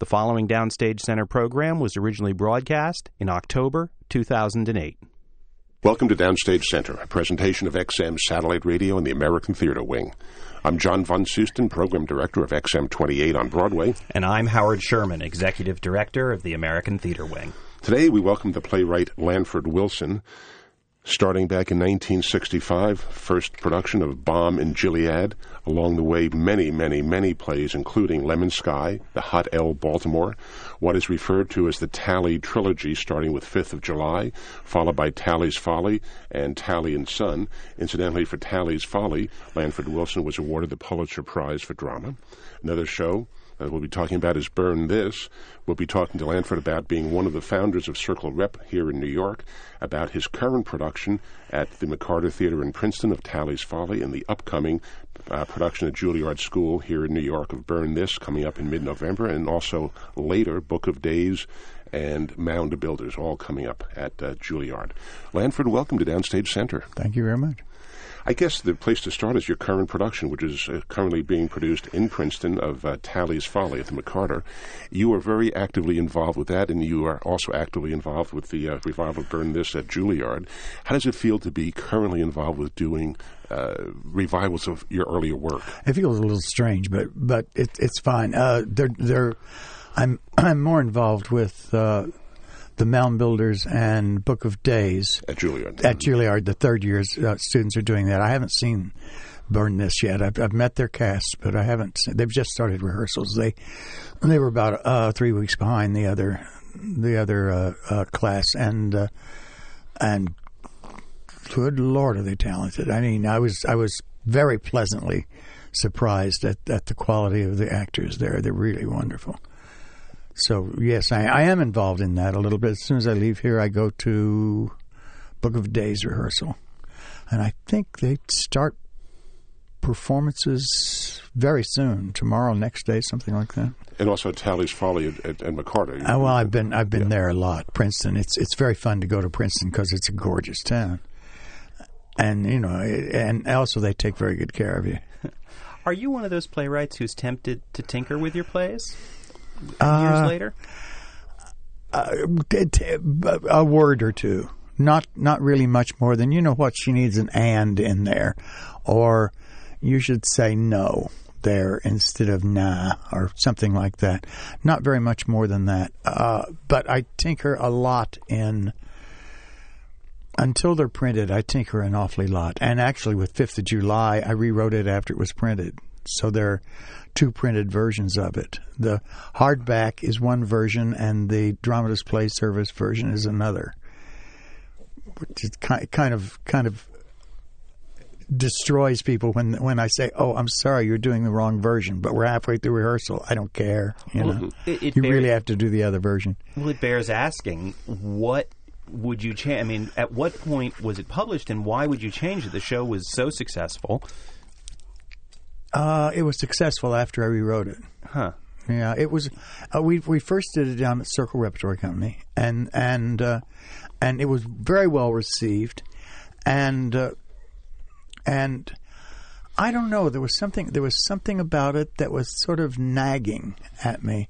The following Downstage Center program was originally broadcast in October 2008. Welcome to Downstage Center, a presentation of XM Satellite Radio and the American Theater Wing. I'm John Von Soosten, Program Director of XM 28 on Broadway. And I'm Howard Sherman, Executive Director of the American Theater Wing. Today we welcome the playwright Lanford Wilson. Starting back in 1965, first production of Balm in Gilead. Along the way, many, many, many plays, including Lemon Sky, The Hot L Baltimore, what is referred to as the Talley Trilogy, starting with 5th of July, followed by Talley's Folly and Talley and Son. Incidentally, for Talley's Folly, Lanford Wilson was awarded the Pulitzer Prize for Drama. Another show, that we'll be talking about is Burn This. We'll be talking to Lanford about being one of the founders of Circle Rep here in New York, about his current production at the McCarter Theater in Princeton of Talley's Folly, and the upcoming uh, production at Juilliard School here in New York of Burn This coming up in mid-November, and also later Book of Days and Mound Builders, all coming up at uh, Juilliard. Lanford, welcome to Downstage Center. Thank you very much. I guess the place to start is your current production, which is uh, currently being produced in Princeton of uh, Talley's Folly at the McCarter. You are very actively involved with that, and you are also actively involved with the uh, revival Burn This at Juilliard. How does it feel to be currently involved with doing uh, revivals of your earlier work? It feels a little strange, but but it, it's fine. Uh, they're, they're, I'm I'm more involved with uh, the Mound Builders and Book of Days at Juilliard. At Juilliard, the third year uh, students are doing that. I haven't seen Burn This yet. I've, I've met their cast, but I haven't. Seen, they've just started rehearsals. They they were about uh, three weeks behind the other the other uh, uh class, and uh, and good lord, are they talented? I mean, I was I was very pleasantly surprised at, at the quality of the actors there. They're really wonderful. So yes, I, I am involved in that a little bit. As soon as I leave here, I go to Book of Days rehearsal, and I think they start performances very soon, tomorrow, next day, something like that. And also Talley's Folly at, at, at McCarter. Uh, well, I've been I've been yeah. there a lot. Princeton. It's it's very fun to go to Princeton because it's a gorgeous town, and you know, and also they take very good care of you. Are you one of those playwrights who's tempted to tinker with your plays? Uh, years later? Uh, a word or two. Not not really much more than you know what she needs an and in there, or you should say no there instead of nah or something like that. Not very much more than that. Uh, but I tinker a lot in until they're printed. I tinker an awfully lot, and actually with Fifth of July, I rewrote it after it was printed. So there two printed versions of it. The hardback is one version, and the Dramatist Play Service version is another. Which is kind of kind of destroys people when when I say, "Oh, I'm sorry, you're doing the wrong version," but we're halfway through rehearsal. I don't care. You well, know, it, it you bears, really have to do the other version. Well, it bears asking what would you change? I mean, at what point was it published, and why would you change it? The show was so successful. Uh, it was successful after I rewrote it. Huh. Yeah, it was. Uh, we we first did it down at Circle Repertory Company, and and uh, and it was very well received, and uh, and I don't know. There was something. There was something about it that was sort of nagging at me,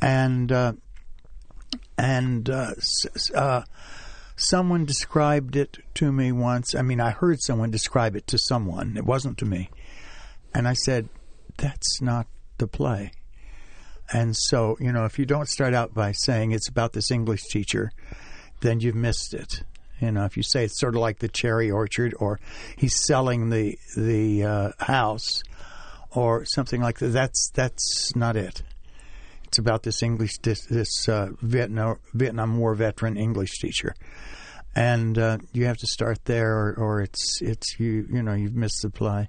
and uh, and uh, uh, someone described it to me once. I mean, I heard someone describe it to someone. It wasn't to me and I said, that's not the play. And so, you know, if you don't start out by saying it's about this English teacher, then you've missed it. You know, if you say it's sort of like the cherry orchard, or he's selling the the uh, house, or something like that, that's that's not it. It's about this English this, this uh, Vietnam Vietnam War veteran English teacher, and uh, you have to start there, or, or it's it's you you know you've missed the play.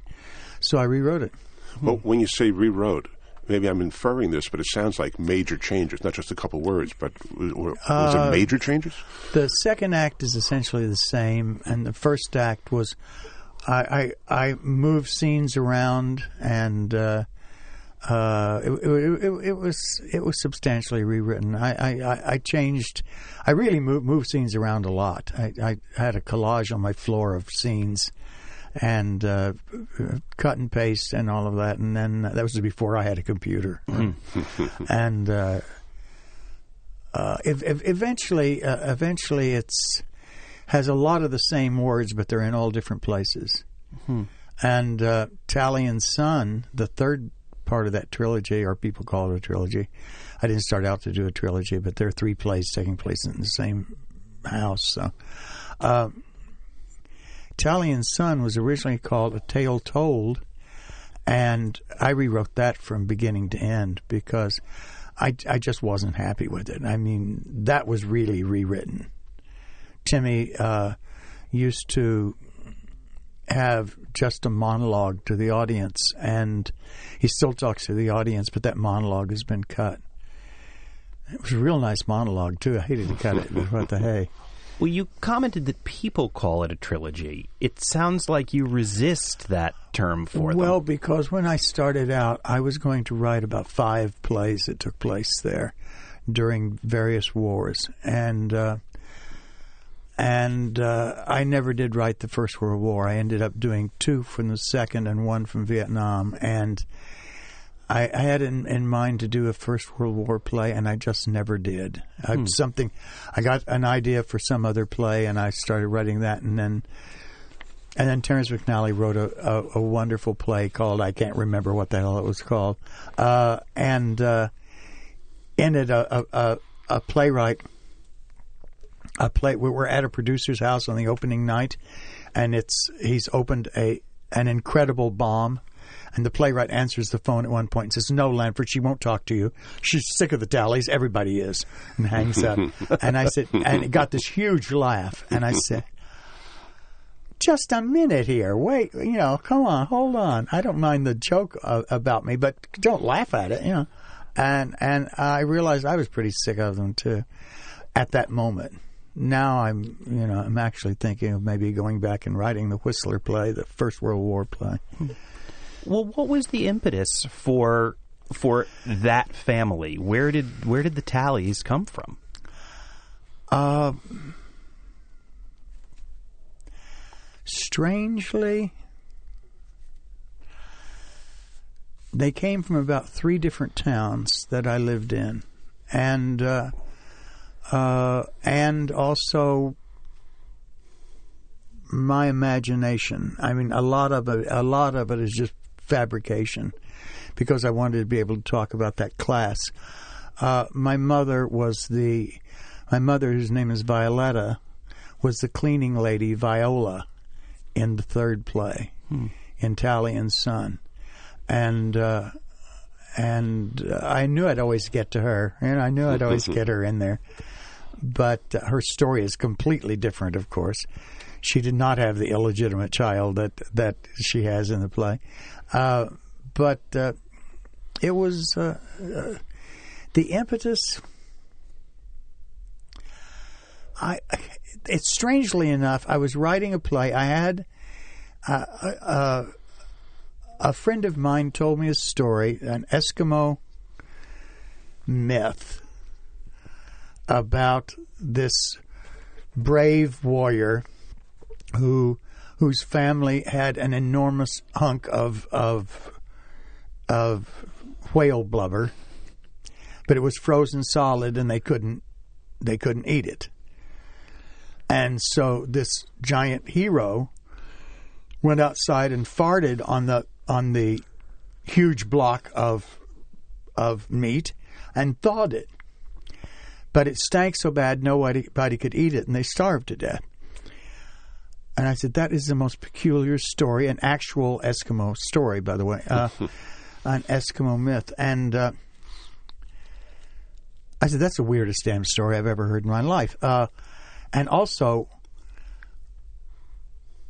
So I rewrote it. Well, when you say rewrote, maybe I'm inferring this, but it sounds like major changes, not just a couple words, but was uh, it major changes? The second act is essentially the same, and the first act was I I, I moved scenes around, and uh, uh, it, it, it, it, was it was substantially rewritten. I, I, I changed. I really moved, moved scenes around a lot. I, I had a collage on my floor of scenes and uh, cut and paste and all of that. And then that was before I had a computer. and uh, uh, ev- ev- eventually, uh, eventually, it's has a lot of the same words, but they're in all different places. And uh, Talley and Son, the third part of that trilogy, or people call it a trilogy. I didn't start out to do a trilogy, but there are three plays taking place in the same house. So, uh, Talley and Son was originally called A Tale Told, and I rewrote that from beginning to end because I, I just wasn't happy with it. I mean, that was really rewritten. Timmy uh, used to have just a monologue to the audience, and he still talks to the audience, but that monologue has been cut. It was a real nice monologue too. I hated to cut it, but what the hey? Well, you commented that people call it a trilogy. It sounds like you resist that term for them. Well, because when I started out, I was going to write about five plays that took place there during various wars, and uh, and uh, I never did write the First World War. I ended up doing two from the Second and one from Vietnam, and I, I had in, in mind to do a First World War play, and I just never did. I, something, I got an idea for some other play, and I started writing that, and then and then Terrence McNally wrote a, a, a wonderful play called I can't remember what the hell it was called, uh, and uh, in it a, a, a, a playwright. A play. we We're at a producer's house on the opening night, and it's he's opened a an incredible bomb, and the playwright answers the phone at one point and says, "No, Lanford, she won't talk to you. She's sick of the Talleys. Everybody is," and hangs up. and I said, and it got this huge laugh, and I said just a minute here. Wait, you know, come on, hold on. I don't mind the joke uh, about me, but don't laugh at it, you know. And and I realized I was pretty sick of them too at that moment. Now I'm, you know, I'm actually thinking of maybe going back and writing the Whistler play, the First World War play. Well, what was the impetus for for that family? Where did where did the Talleys come from? Uh, strangely, they came from about three different towns that I lived in, and uh, uh, and also my imagination. I mean, a lot of it, a lot of it is just fabrication, because I wanted to be able to talk about that class. Uh, my mother was the, my mother, whose name is Violetta, was the cleaning lady Viola in the third play, in Talley and Son, and uh, and uh, I knew I'd always get to her, and I knew I'd always get her in there. But uh, her story is completely different, of course. She did not have the illegitimate child that that she has in the play, uh, but uh, it was uh, uh, the impetus. I, it's strangely enough, I was writing a play. I had a friend of mine told me a story, an Eskimo myth about this brave warrior who whose family had an enormous hunk of of of whale blubber, but it was frozen solid and they couldn't they couldn't eat it. And so this giant hero went outside and farted on the on the huge block of of meat and thawed it. But it stank so bad nobody, nobody could eat it and they starved to death. And I said, that is the most peculiar story, an actual Eskimo story, by the way, uh, an Eskimo myth. And uh, I said, that's the weirdest damn story I've ever heard in my life. Uh, and also,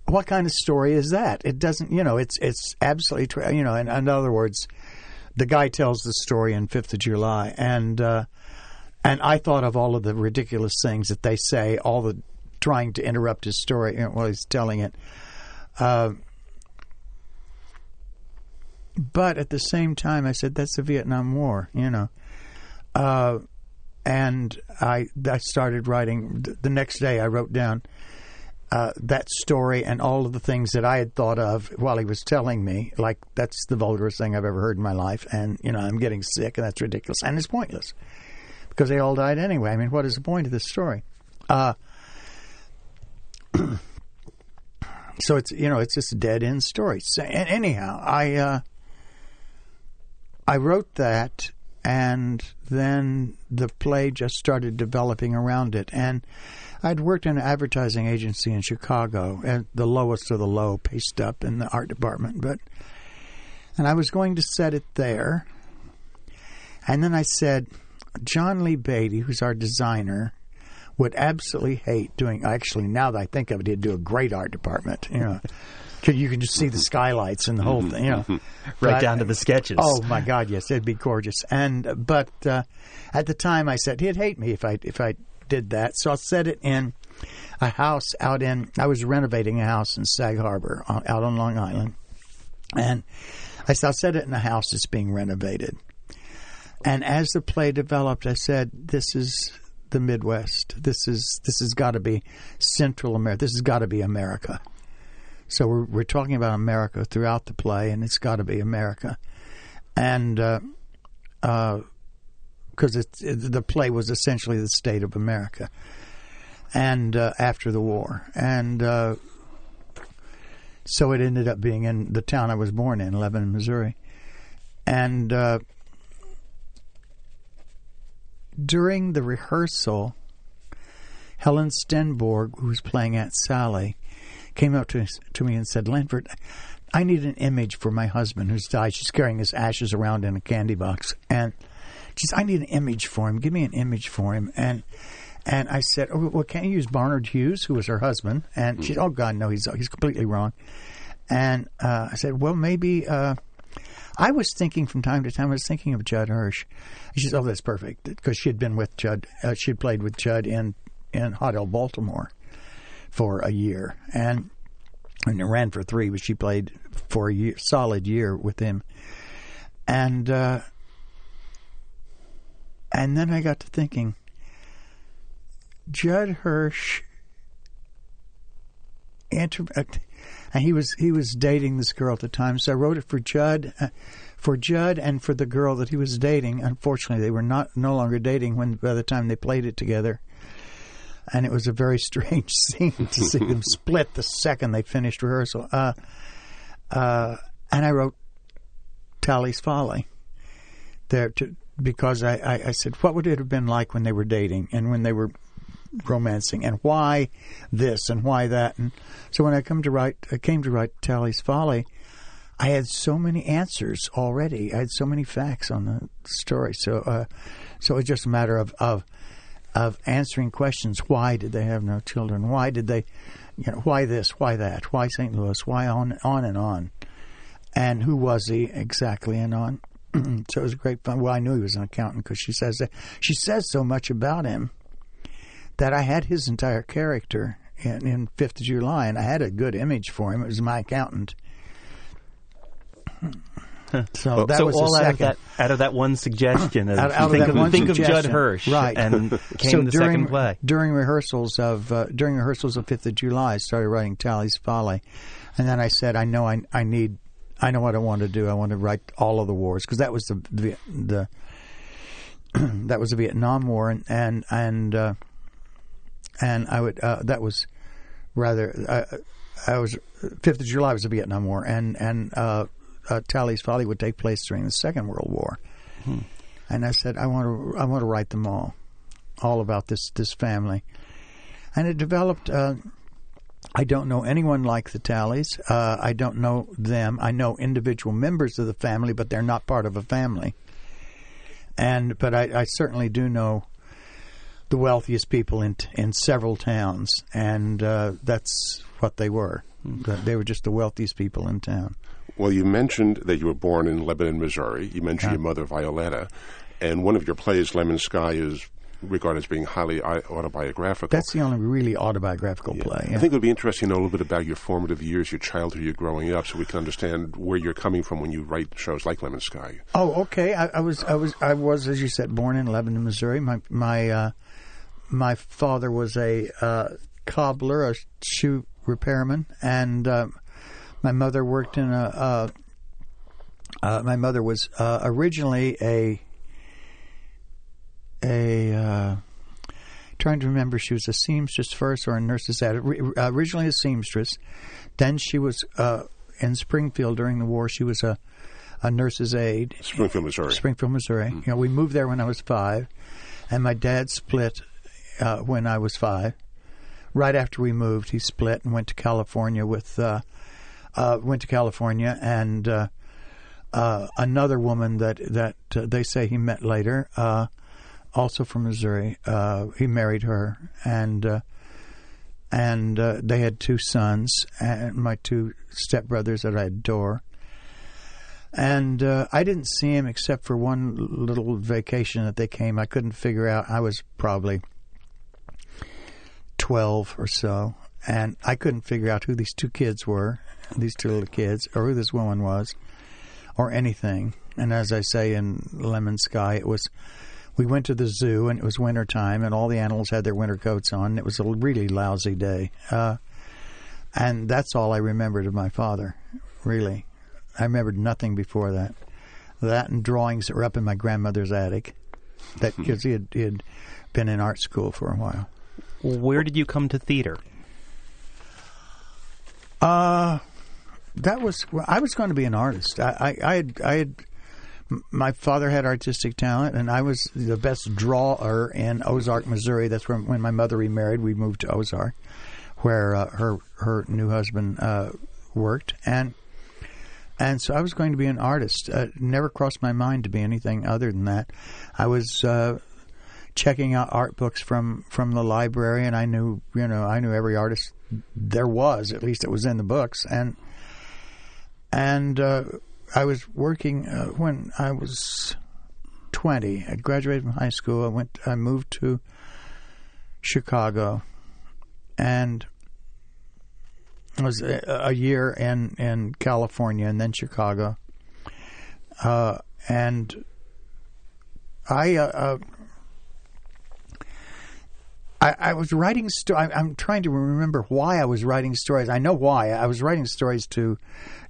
what kind of story is that? It doesn't, you know, it's it's absolutely, tra- you know. In, in other words, the guy tells the story in Fifth of July, and uh, and I thought of all of the ridiculous things that they say, all the trying to interrupt his story while he's telling it. Uh, but at the same time, I said that's the Vietnam War, you know. Uh, and I I started writing the next day. I wrote down uh, that story and all of the things that I had thought of while he was telling me, like that's the vulgarest thing I've ever heard in my life, and you know I'm getting sick, and that's ridiculous, and it's pointless because they all died anyway. I mean, what is the point of this story? Uh, so it's you know it's just a dead end story. So, anyhow, I uh, I wrote that, and then the play just started developing around it, and I'd worked in an advertising agency in Chicago, at the lowest of the low, paced up in the art department, but and I was going to set it there, and then I said, John Lee Beatty, who's our designer would absolutely hate doing. Actually, now that I think of it, he'd do a great art department. You know, you can just see the skylights and the whole mm-hmm, thing. You know, mm-hmm. right But- down to the sketches. Oh my God, yes, it'd be gorgeous. And uh, but uh, at the time, I said he'd hate me if I if I did that. So I set it in a house out in. I was renovating a house in Sag Harbor, uh, out on Long Island, and I said I'll set it in a house that's being renovated. And as the play developed, I said, "This is the Midwest. This is this has got to be Central America. This has got to be America." So we're we're talking about America throughout the play, and it's got to be America, and because uh, it's it, the play was essentially the state of America, and uh, after the war, and uh, so it ended up being in the town I was born in, Lebanon, Missouri, and uh, during the rehearsal, Helen Stenborg, who was playing Aunt Sally, came up to, to me and said, Lanford, I need an image for my husband who's died. She's carrying his ashes around in a candy box. And she said, I need an image for him. Give me an image for him. And and I said, oh, well, can't you use Barnard Hughes, who was her husband? And she said, oh, God, no, he's, he's completely wrong. And uh, I said, well, maybe... Uh, I was thinking from time to time, I was thinking of Judd Hirsch. She said, oh, that's perfect, because she had been with Judd. Uh, she had played with Judd in, in Hot L Baltimore for a year. And, and it ran for three, but she played for a year, solid year with him. And uh, and then I got to thinking, Judd Hirsch, inter- uh, and he was he was dating this girl at the time. So I wrote it for Judd, uh, for Judd, and for the girl that he was dating. Unfortunately, they were not no longer dating when by the time they played it together. And it was a very strange scene to see them split the second they finished rehearsal. Uh, uh, and I wrote Talley's Folly there to, because I, I, I said, what would it have been like when they were dating and when they were romancing, and why this and why that? And so when I come to write, I came to write Talley's Folly. I had so many answers already. I had so many facts on the story. So, uh, so it's just a matter of, of of answering questions. Why did they have no children? Why did they, you know, why this? Why that? Why St. Louis? Why on on and on? And who was he exactly? And on. so it was great fun. Well, I knew he was an accountant because she says that she says so much about him that I had his entire character in, in Fifth of July, and I had a good image for him. It was my accountant. So that so was all out of that out of that one suggestion, of, Out- out of think that of one think of Judd. Hirsch, Right. and came so the during, second play. During rehearsals of uh, during rehearsals of Fifth of July, I started writing Talley's Folly, and then I said, I know I I need I know what I want to do. I want to write all of the wars because that was the the, the that was the Vietnam War, and and and uh, and I would uh, that was rather uh, I was Fifth of July was the Vietnam War, and and uh, uh, Talley's Folly would take place during the Second World War, and I said I want to I want to write them all, all about this this family, and it developed. Uh, I don't know anyone like the Talleys. Uh, I don't know them. I know individual members of the family, but they're not part of a family. And but I, I certainly do know the wealthiest people in in several towns, and uh, that's what they were. They were just the wealthiest people in town. Well, you mentioned that you were born in Lebanon, Missouri. You mentioned Yeah. your mother, Violetta. And one of your plays, Lemon Sky, is regarded as being highly autobiographical. That's the only really autobiographical play. I think it would be interesting to know a little bit about your formative years, your childhood, your growing up, so we can understand where you're coming from when you write shows like Lemon Sky. Oh, okay. I, I was, I was, I was, as you said, born in Lebanon, Missouri. My, my, uh, my father was a uh, cobbler, a shoe repairman, and uh, my mother worked in a. Uh, uh, my mother was uh, originally a a uh, trying to remember. She was a seamstress first, or a nurse's aide. Originally a seamstress, then she was uh, in Springfield during the war. She was a a nurse's aide. Springfield, Missouri. Springfield, Missouri. Mm-hmm. You know, we moved there when I was five, and my dad split uh, when I was five. Right after we moved, he split and went to California with uh, uh, went to California and uh, uh, another woman that that uh, they say he met later, also from Missouri. he married her and. and they had two sons, and my two stepbrothers that I adore and uh, I didn't see him except for one little vacation that they came. I couldn't figure out. I was probably twelve or so, and I couldn't figure out who these two kids were, these two little kids, or who this woman was, or anything. And as I say in Lemon Sky, it was. We went to the zoo, and it was winter time, and all the animals had their winter coats on. It was a really lousy day, uh, and that's all I remembered of my father, really. I remembered nothing before that. That and drawings that were up in my grandmother's attic. That because he had, he had been in art school for a while. Where did you come to theater? Uh that was I was going to be an artist. I, I, I had I had my father had artistic talent, and I was the best drawer in Ozark, Missouri. That's when when my mother remarried. We moved to Ozark, where uh, her her new husband uh, worked, and and so I was going to be an artist. Uh, never crossed my mind to be anything other than that. I was uh, checking out art books from from the library, and I knew you know I knew every artist there was. At least it was in the books, and and uh, I was working uh, when I was twenty. I graduated from high school. I went. I moved to Chicago, and was a, a year in in California and then Chicago, uh, and I. Uh, uh, I, I, was writing. Sto- I, I'm trying to remember why I was writing stories. I know why I was writing stories to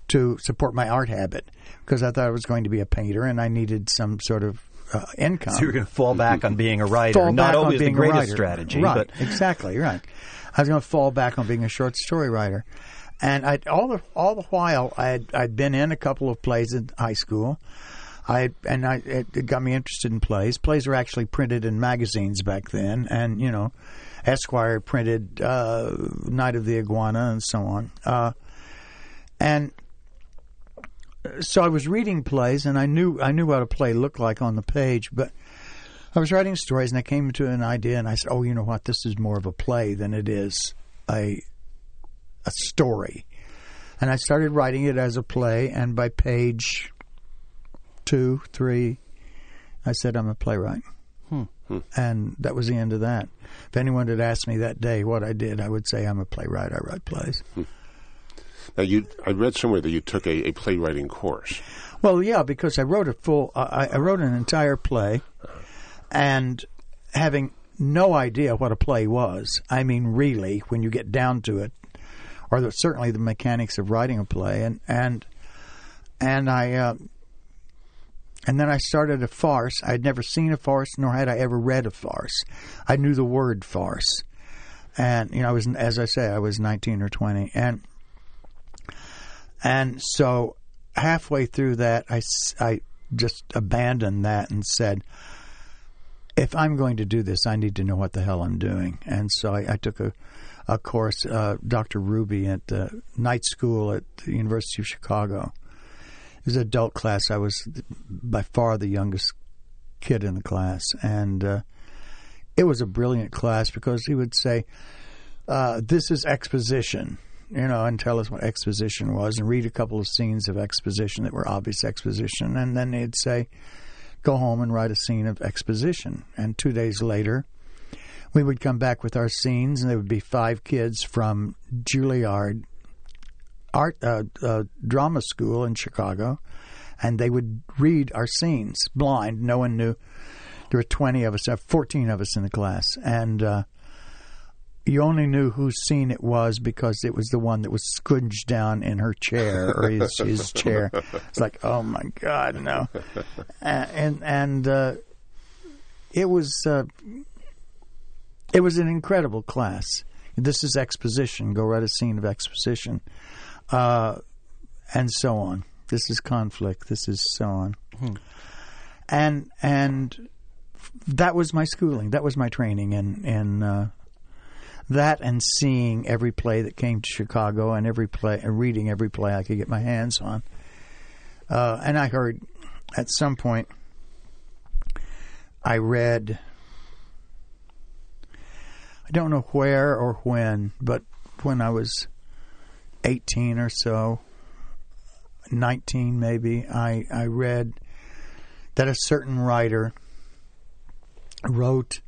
to support my art habit because I thought I was going to be a painter and I needed some sort of uh, income. So you're going to fall back on being a writer, fall not always the greatest strategy, right? But exactly right. I was going to fall back on being a short story writer, and I all the all the while I'd I'd been in a couple of plays in high school. I and I it got me interested in plays. Plays were actually printed in magazines back then, and you know, Esquire printed uh, Night of the Iguana and so on. Uh, and so I was reading plays, and I knew I knew what a play looked like on the page, but I was writing stories and I came to an idea and I said, "Oh, you know what? This is more of a play than it is a a story." And I started writing it as a play, and by page two, three, I said, "I'm a playwright." Hmm. And that was the end of that. If anyone had asked me that day what I did, I would say I'm a playwright. I write plays. Hmm. Now, you, I read somewhere that you took a, a playwriting course. Well, yeah, because I wrote a full, uh, I, I wrote an entire play and having no idea what a play was. I mean, really, when you get down to it, or the, certainly the mechanics of writing a play, and and and I. Uh, and then I started a farce. I'd never seen a farce, nor had I ever read a farce. I knew the word farce, and you know, I was as I say, I was nineteen or twenty, and and so halfway through that, I, I just abandoned that and said, if I'm going to do this, I need to know what the hell I'm doing. And so I, I took a, a course, uh, Dr. Ruby at the night school at the University of Chicago. Was an adult class. I was by far the youngest kid in the class, and uh, it was a brilliant class because he would say, uh, "This is exposition." You know, and tell us what exposition was, and read a couple of scenes of exposition that were obvious exposition, and then he'd say, go home and write a scene of exposition. And two days later, we would come back with our scenes, and there would be five kids from Juilliard art uh, uh, drama school in Chicago, and they would read our scenes blind. No one knew. There were twenty of us, uh, fourteen of us in the class, and uh, you only knew whose scene it was because it was the one that was squidged down in her chair or his, his chair. It's like, oh my God, no. And and uh, it was uh, it was an incredible class. This is exposition. Go write a scene of exposition, uh, and so on. This is conflict. This is so on, and and that was my schooling. That was my training in in uh, that and seeing every play that came to Chicago and every play and reading every play I could get my hands on. Uh, and I heard at some point I read I don't know where or when, but when I was 18 or so, 19 maybe, I, I read that a certain writer wrote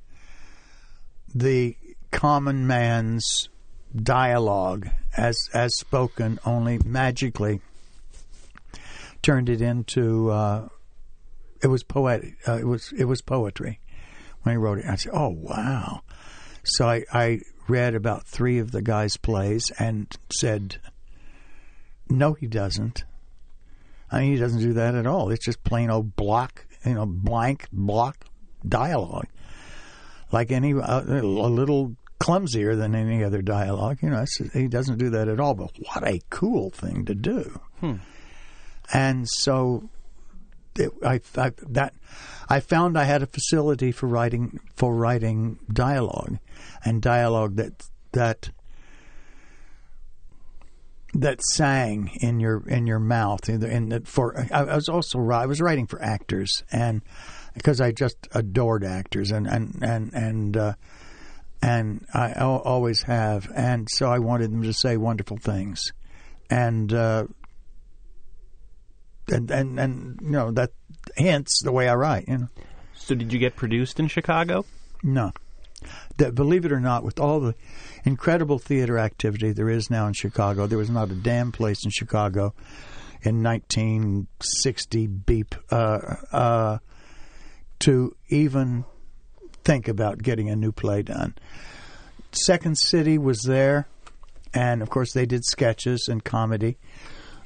the common man's dialogue as as spoken only magically turned it into uh, it was poetic uh, it was it was poetry when he wrote it. I said oh wow. So I, I read about three of the guy's plays and said no he doesn't I mean he doesn't do that at all it's just plain old block you know blank block dialogue like any uh, a little clumsier than any other dialogue. You know, he doesn't do that at all. But what a cool thing to do! And so, it, I, I that I found I had a facility for writing for writing dialogue, and dialogue that that that sang in your in your mouth. In, the, in the, for I, was also I was writing for actors and because I just adored actors and and and and uh, and I al- always have, and so I wanted them to say wonderful things, and uh, and and and you know that hence the way I write. You know, So did you get produced in Chicago? no, that believe it or not, with all the incredible theater activity there is now in Chicago, there was not a damn place in Chicago in 1960 beep uh, uh, to even think about getting a new play done. Second City was there, and of course they did sketches and comedy.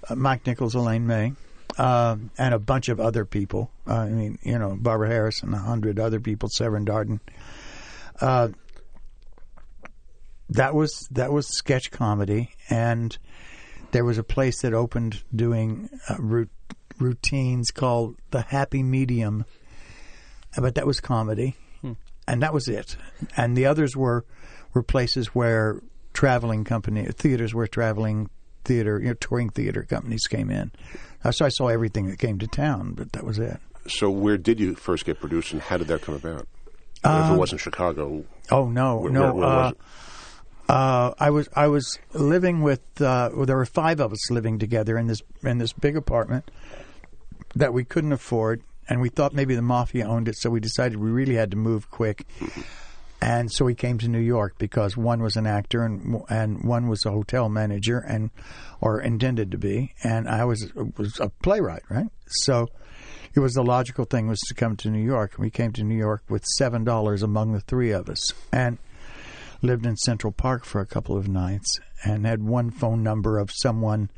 Uh, Mike Nichols, Elaine May, um, and a bunch of other people. Uh, I mean, you know, Barbara Harris and a hundred other people, Severn Darden. Uh, that was that was sketch comedy, and there was a place that opened doing uh, rout- routines called the Happy Medium, but that was comedy, and that was it. And the others were were places where traveling company theaters where traveling theater, you know, touring theater companies came in. Uh, So I saw everything that came to town, but that was it. So, where did you first get produced, and how did that come about? If it wasn't Chicago, Oh no, where, no. where, where uh? Uh, I was I was living with uh, well, there were five of us living together in this in this big apartment that we couldn't afford, and we thought maybe the mafia owned it, so we decided we really had to move quick, and so we came to New York because one was an actor and and one was a hotel manager and or intended to be, and I was was a playwright, right? So. It was the logical thing was to come to New York. We came to New York with seven dollars among the three of us, and lived in Central Park for a couple of nights and had one phone number of someone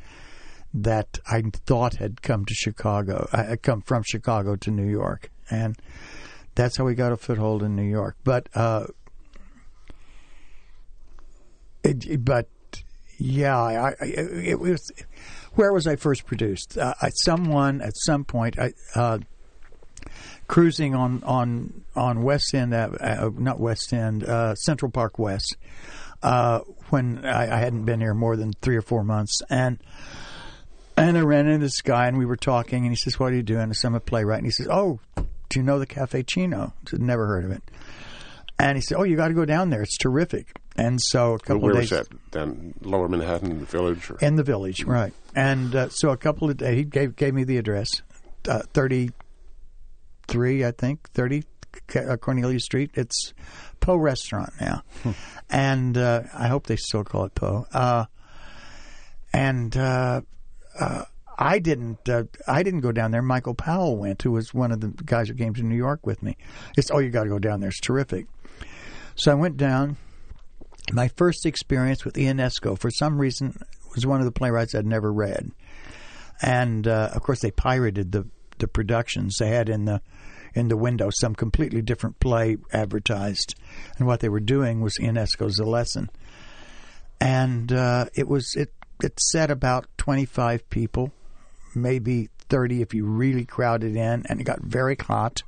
that I thought had come to Chicago, uh, had come from Chicago to New York, and that's how we got a foothold in New York. But, uh, it, but yeah, I, I, it was. Where was I first produced? Uh, someone at some point, I, uh, cruising on on on West End, uh, not West End, uh, Central Park West, uh, when I, I hadn't been here more than three or four months, and and I ran into this guy, and we were talking, and he says, "What are you doing?" I said, "I'm a playwright," and he says, "Oh, do you know the Cafe Cino?" I said, "Never heard of it." And he said, "Oh, you got to go down there. It's terrific." And so a couple Where of was that? Down Lower Manhattan in the Village? Or? in the village, right? And uh, so a couple of days, he gave gave me the address, uh, thirty three, I think, thirty uh, Cornelia Street. It's Po Restaurant now, and uh, I hope they still call it Po. Uh, and uh, uh, I didn't. Uh, I didn't go down there. Michael Powell went, who was one of the guys who came to New York with me. It's oh, you got to go down there. It's terrific. So I went down my first experience with Ionesco, for some reason, was one of the playwrights I'd never read, and uh, of course they pirated the the productions they had in the in the window some completely different play advertised, and what they were doing was Ionesco's The Lesson, and uh, it was it it said about twenty five people, maybe thirty if you really crowded in, and it got very hot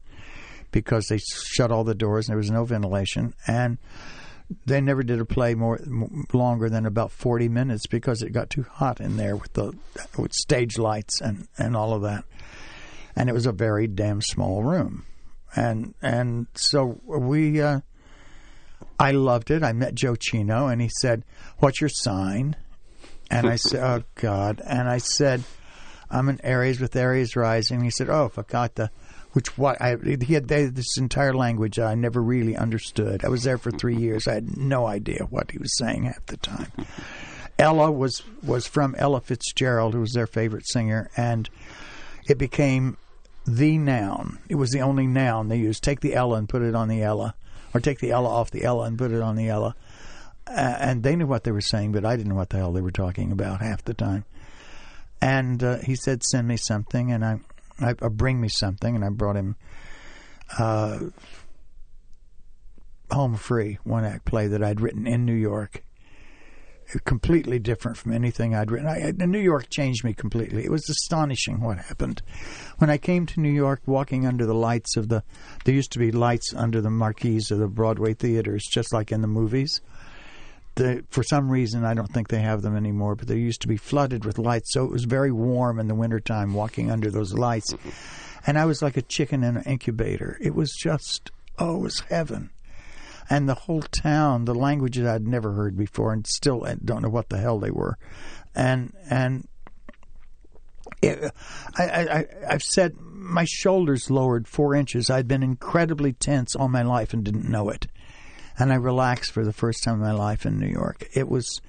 because they shut all the doors and there was no ventilation. And they never did a play more longer than about 40 minutes because it got too hot in there with the with stage lights and and all of that. And it was a very damn small room. And and so we uh, I loved it. I met Joe Cino and he said what's your sign? And I said oh god. And I said I'm an Aries with Aries rising. He said oh the which what I he had this entire language I never really understood. I was there for three years. I had no idea what he was saying at the time. Ella was was from Ella Fitzgerald, who was their favorite singer, and it became the noun. It was the only noun they used. Take the Ella and put it on the Ella, or take the Ella off the Ella and put it on the Ella. Uh, and they knew what they were saying, but I didn't know what the hell they were talking about half the time. And uh, he said, "Send me something," and I I, uh, bring me something, and I brought him uh, Home Free, one act play that I'd written in New York. Completely different from anything I'd written. I, New York changed me completely. It was astonishing what happened when I came to New York. Walking under the lights of the, there used to be lights under the marquees of the Broadway theaters, just like in the movies for some reason, I don't think they have them anymore, but they used to be flooded with lights. So it was very warm in the wintertime walking under those lights. And I was like a chicken in an incubator. It was just, oh, it was heaven. And the whole town, the languages I'd never heard before and still uh, don't know what the hell they were. And, and, it, I, I, I've said my shoulders lowered four inches. I'd been incredibly tense all my life and didn't know it and I relaxed for the first time in my life in New York. It was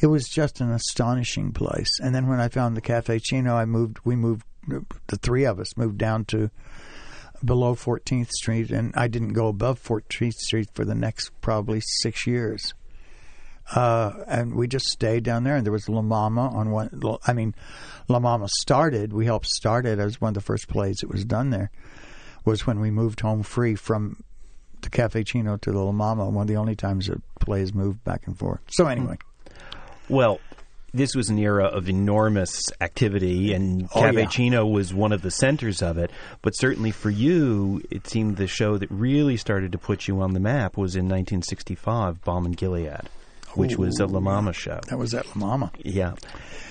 it was just an astonishing place. And then when I found the Cafe Cino, I moved. We moved. The three of us moved down to below 14th Street, and I didn't go above 14th Street for the next probably six years. Uh, and we just stayed down there. And there was La Mama on one. I mean, La Mama started. We helped start it. It was one of the first plays that was done there. Was when we moved home free from the Cafe Cino to the La Mama, one of the only times that plays moved back and forth. So hmm. anyway. Well, this was an era of enormous activity, and oh, Cafe yeah. Cino was one of the centers of it. But certainly for you, it seemed the show that really started to put you on the map was in 1965, Balm and Gilead, which was a La Mama show. That was at La Mama. Yeah,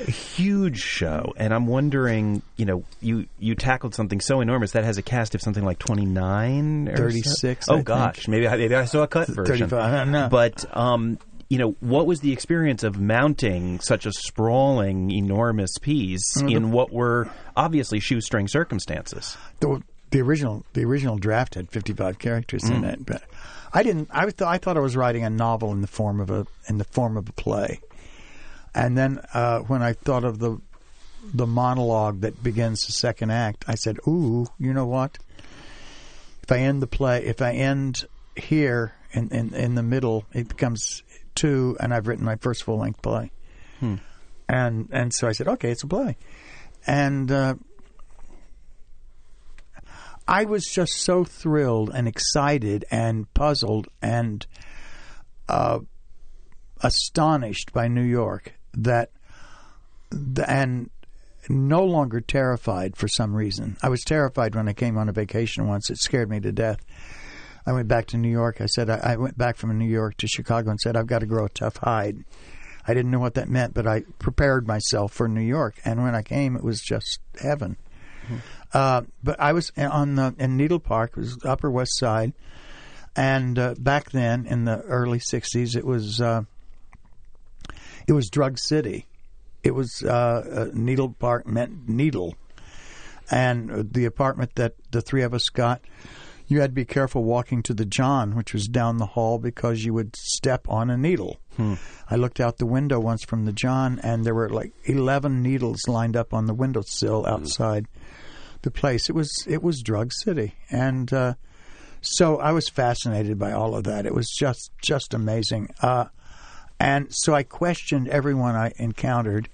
a huge show, and I'm wondering, you know, you you tackled something so enormous that has a cast of something like 29, or 36. So? Oh I gosh, think. maybe I, maybe I saw a cut version. 35. I don't know. But um, you know, what was the experience of mounting such a sprawling, enormous piece Mm-hmm. in what were obviously shoestring circumstances? the, the original the original draft had 55 characters Mm. in it, but I didn't. I thought I thought I was writing a novel in the form of a in the form of a play, and then uh, when I thought of the the monologue that begins the second act, I said, "Ooh, you know what? If I end the play, if I end here in in, in the middle, it becomes two, and I've written my first full length play." And and so I said, "Okay, it's a play," and. Uh, I was just so thrilled and excited and puzzled and uh, astonished by New York that, and no longer terrified for some reason. I was terrified when I came on a vacation once. It scared me to death. I went back to New York. I said, I, I went back from New York to Chicago and said, I've got to grow a tough hide. I didn't know what that meant, but I prepared myself for New York. And when I came, it was just heaven. Uh, but I was on the in Needle Park, it was Upper West Side, and uh, back then in the early '60s, it was uh, it was Drug City. It was uh, uh, Needle Park meant needle, and the apartment that the three of us got. You had to be careful walking to the John, which was down the hall, because you would step on a needle. I looked out the window once from the John, and there were like eleven needles lined up on the windowsill outside the place. It was it was Drug City, and uh, so I was fascinated by all of that. It was just just amazing. Uh, and so I questioned everyone I encountered.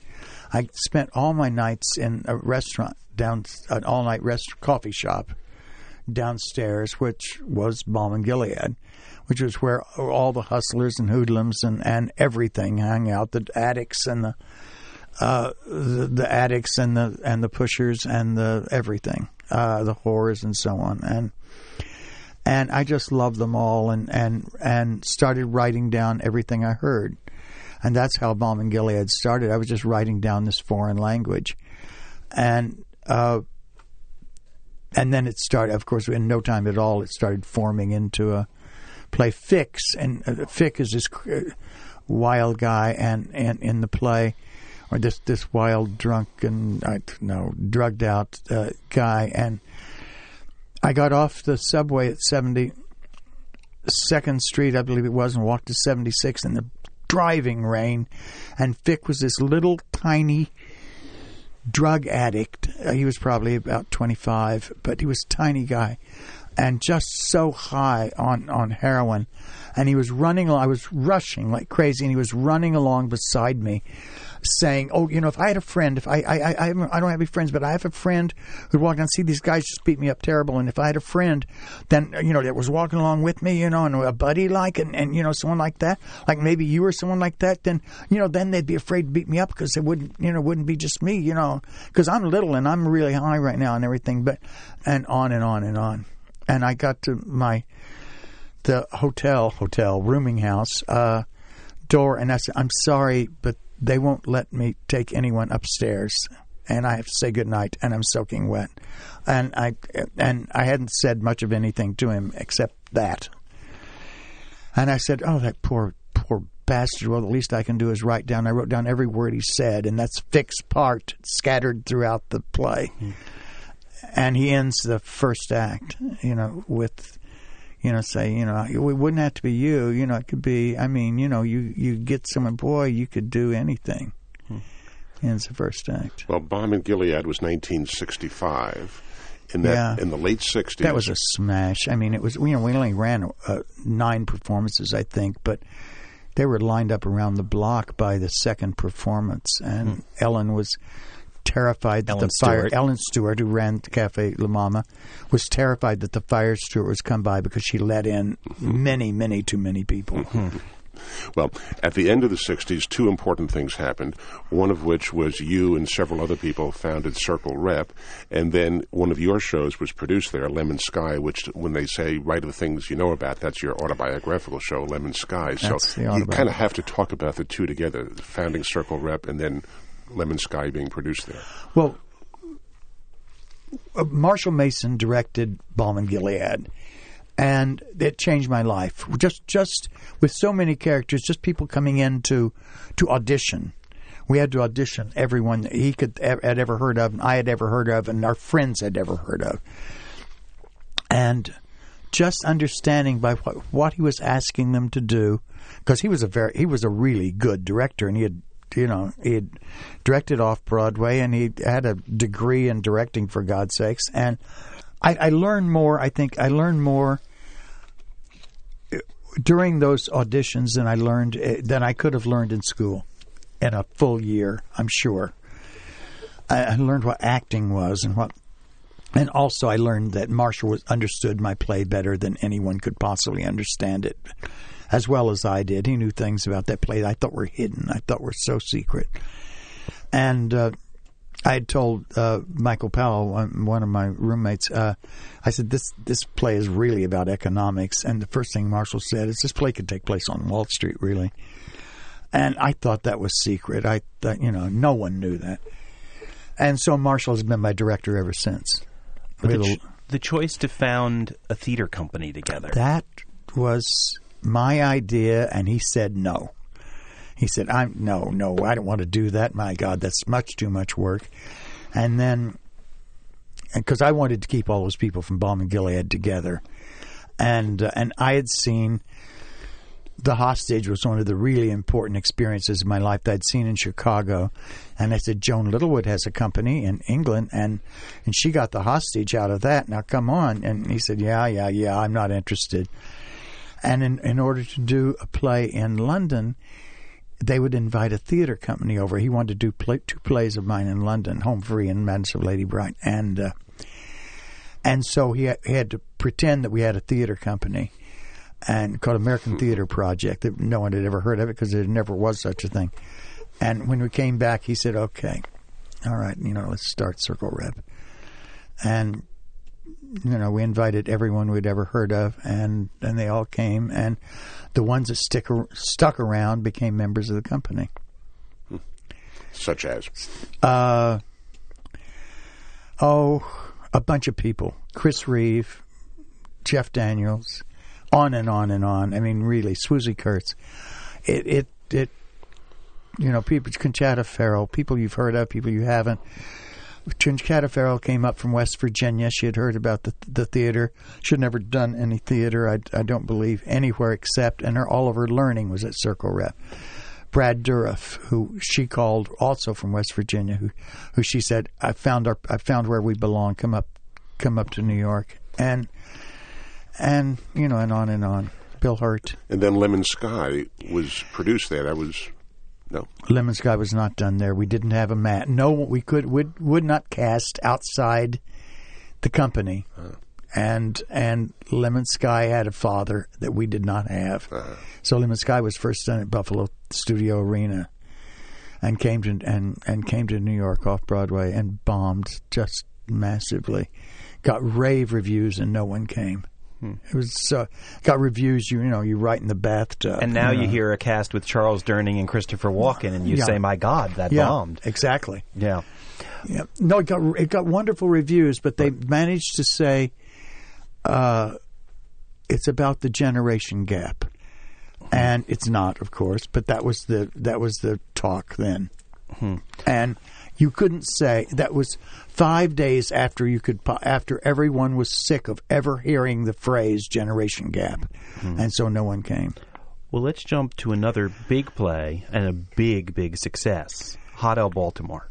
I spent all my nights in a restaurant down an all night rest coffee shop downstairs, which was Balm and Gilead, which was where all the hustlers and hoodlums and, and everything hung out, the addicts and the uh, the, the addicts and the and the pushers and the everything, uh, the whores and so on, and and I just loved them all, and and and started writing down everything I heard, and that's how Balm in Gilead started. I was just writing down this foreign language, and uh, and then it started. Of course, in no time at all, it started forming into a play. Fix and uh, Fick is this wild guy, and and in the play, or this this wild drunk and I know drugged out uh, guy, and I got off the subway at seventy second Street, I believe it was, and walked to seventy six in the driving rain, and Fick was this little tiny drug addict. Uh, he was probably about 25, but he was a tiny guy and just so high on, on heroin. And he was running, I was rushing like crazy, and he was running along beside me saying, "Oh, you know, if I had a friend, if I I I, I don't have any friends, but I have a friend who'd walk and see these guys just beat me up terrible, and if I had a friend, then you know that was walking along with me, you know, and a buddy like, and and you know, someone like that, like maybe you or someone like that, then you know, then they'd be afraid to beat me up because it wouldn't, you know, wouldn't be just me, you know, because I'm little and I'm really high right now and everything, but and on and on and on, and I got to my the hotel hotel rooming house uh, door, and I said, "I'm sorry, but." They won't let me take anyone upstairs and I have to say good night and I'm soaking wet. And I and I hadn't said much of anything to him except that. And I said, "Oh, that poor poor bastard. Well, the least I can do is write down. I wrote down every word he said, and that's Fick's part scattered throughout the play. Mm. And he ends the first act, you know, with you know, say, you know, it wouldn't have to be you. You know, it could be. I mean, you know, you you get someone, boy, you could do anything. Hmm. Ends the first act. Well, Balm in Gilead was 1965. In that, yeah. in the late 60s. That was a smash. I mean, it was. You know, we only ran uh, nine performances, I think, but they were lined up around the block by the second performance, and hmm. Ellen was terrified that Ellen the fire Stewart. Ellen Stewart, who ran the Cafe La Mama, was terrified that the fire steward was come by because she let in many, many too many people. Mm-hmm. Well, at the end of the 60s, two important things happened, one of which was you and several other people founded Circle Rep, and then one of your shows was produced there, Lemon Sky, which, when they say write the things you know about, that's your autobiographical show, Lemon Sky. That's so you kind of have to talk about the two together, founding Circle Rep and then Lemon Sky being produced there. Well, uh, Marshall Mason directed Balm in Gilead, and it changed my life. Just, just with so many characters, just people coming in to, to audition. We had to audition everyone that he could had ever heard of, and I had ever heard of, and our friends had ever heard of, and just understanding by what, what he was asking them to do, because he was a very he was a really good director, and he had you know, he had directed off Broadway and he had a degree in directing, for God's sakes. And I, I learned more, I think, I learned more during those auditions than I learned, eh, than I could have learned in school in a full year, I'm sure. I, I learned what acting was and what and also, I learned that Marshall was, understood my play better than anyone could possibly understand it as well as I did. He knew things about that play I thought were hidden, I thought were so secret. And uh, I had told uh, Michael Powell, one of my roommates, uh, I said, this, this play is really about economics. And the first thing Marshall said is, this play could take place on Wall Street, really. And I thought that was secret. I thought, you know, no one knew that. And so Marshall has been my director ever since. The, ch- the choice to found a theater company together. That was my idea, and he said no. He said, "I'm no, no, I don't want to do that. My God, that's much too much work." And then, because I wanted to keep all those people from Balm in Gilead together, and uh, and I had seen the hostage was one of the really important experiences of my life that I'd seen in Chicago. And I said, Joan Littlewood has a company in England, and and she got the hostage out of that. Now come on. And he said, Yeah, yeah, yeah. I'm not interested. And in in order to do a play in London, they would invite a theater company over. He wanted to do play, two plays of mine in London, Home Free and Madness of Lady Bright. and uh, and so he, he had to pretend that we had a theater company and called American Theater Project. That no one had ever heard of it because there never was such a thing. And when we came back, he said, "Okay, all right, you know, let's start Circle Rep." And you know, we invited everyone we'd ever heard of, and and they all came, and the ones that stick stuck around became members of the company. Such as, uh, oh, a bunch of people: Chris Reeve, Jeff Daniels, on and on and on. I mean, really, Swoosie Kurtz. It it it. You know, people, Conchata Ferrell, people you've heard of, people you haven't. Conchata Ferrell came up from West Virginia. She had heard about the the theater. She had never done any theater. I, I don't believe anywhere except, and her all of her learning was at Circle Rep. Brad Dourif, who she called also from West Virginia, who who she said, "I found our I found where we belong. Come up, come up to New York." And and you know, and on and on. Bill Hurt. And then Lemon Sky was produced there. That was no. Lemon Sky was not done there. We didn't have a mat. No, we could would would not cast outside the company. Uh-huh. And and Lemon Sky had a father that we did not have. Uh-huh. So Lemon Sky was first done at Buffalo Studio Arena, and came to and and came to New York off Broadway and bombed just massively. Got rave reviews and no one came. Hmm. It was uh, got reviews. You you know you write in the bathtub, and now you, know. you hear a cast with Charles Durning and Christopher Walken, and you yeah. say, "My God, that yeah, bombed!" Exactly. Yeah. Yeah. No, it got it got wonderful reviews, but they managed to say uh, it's about the generation gap, and it's not, of course. But that was the that was the talk then, hmm. and you couldn't say that was five days after you could after everyone was sick of ever hearing the phrase generation gap, mm-hmm. and so no one came. Well, let's jump to another big play and a big, big success, Hot L Baltimore.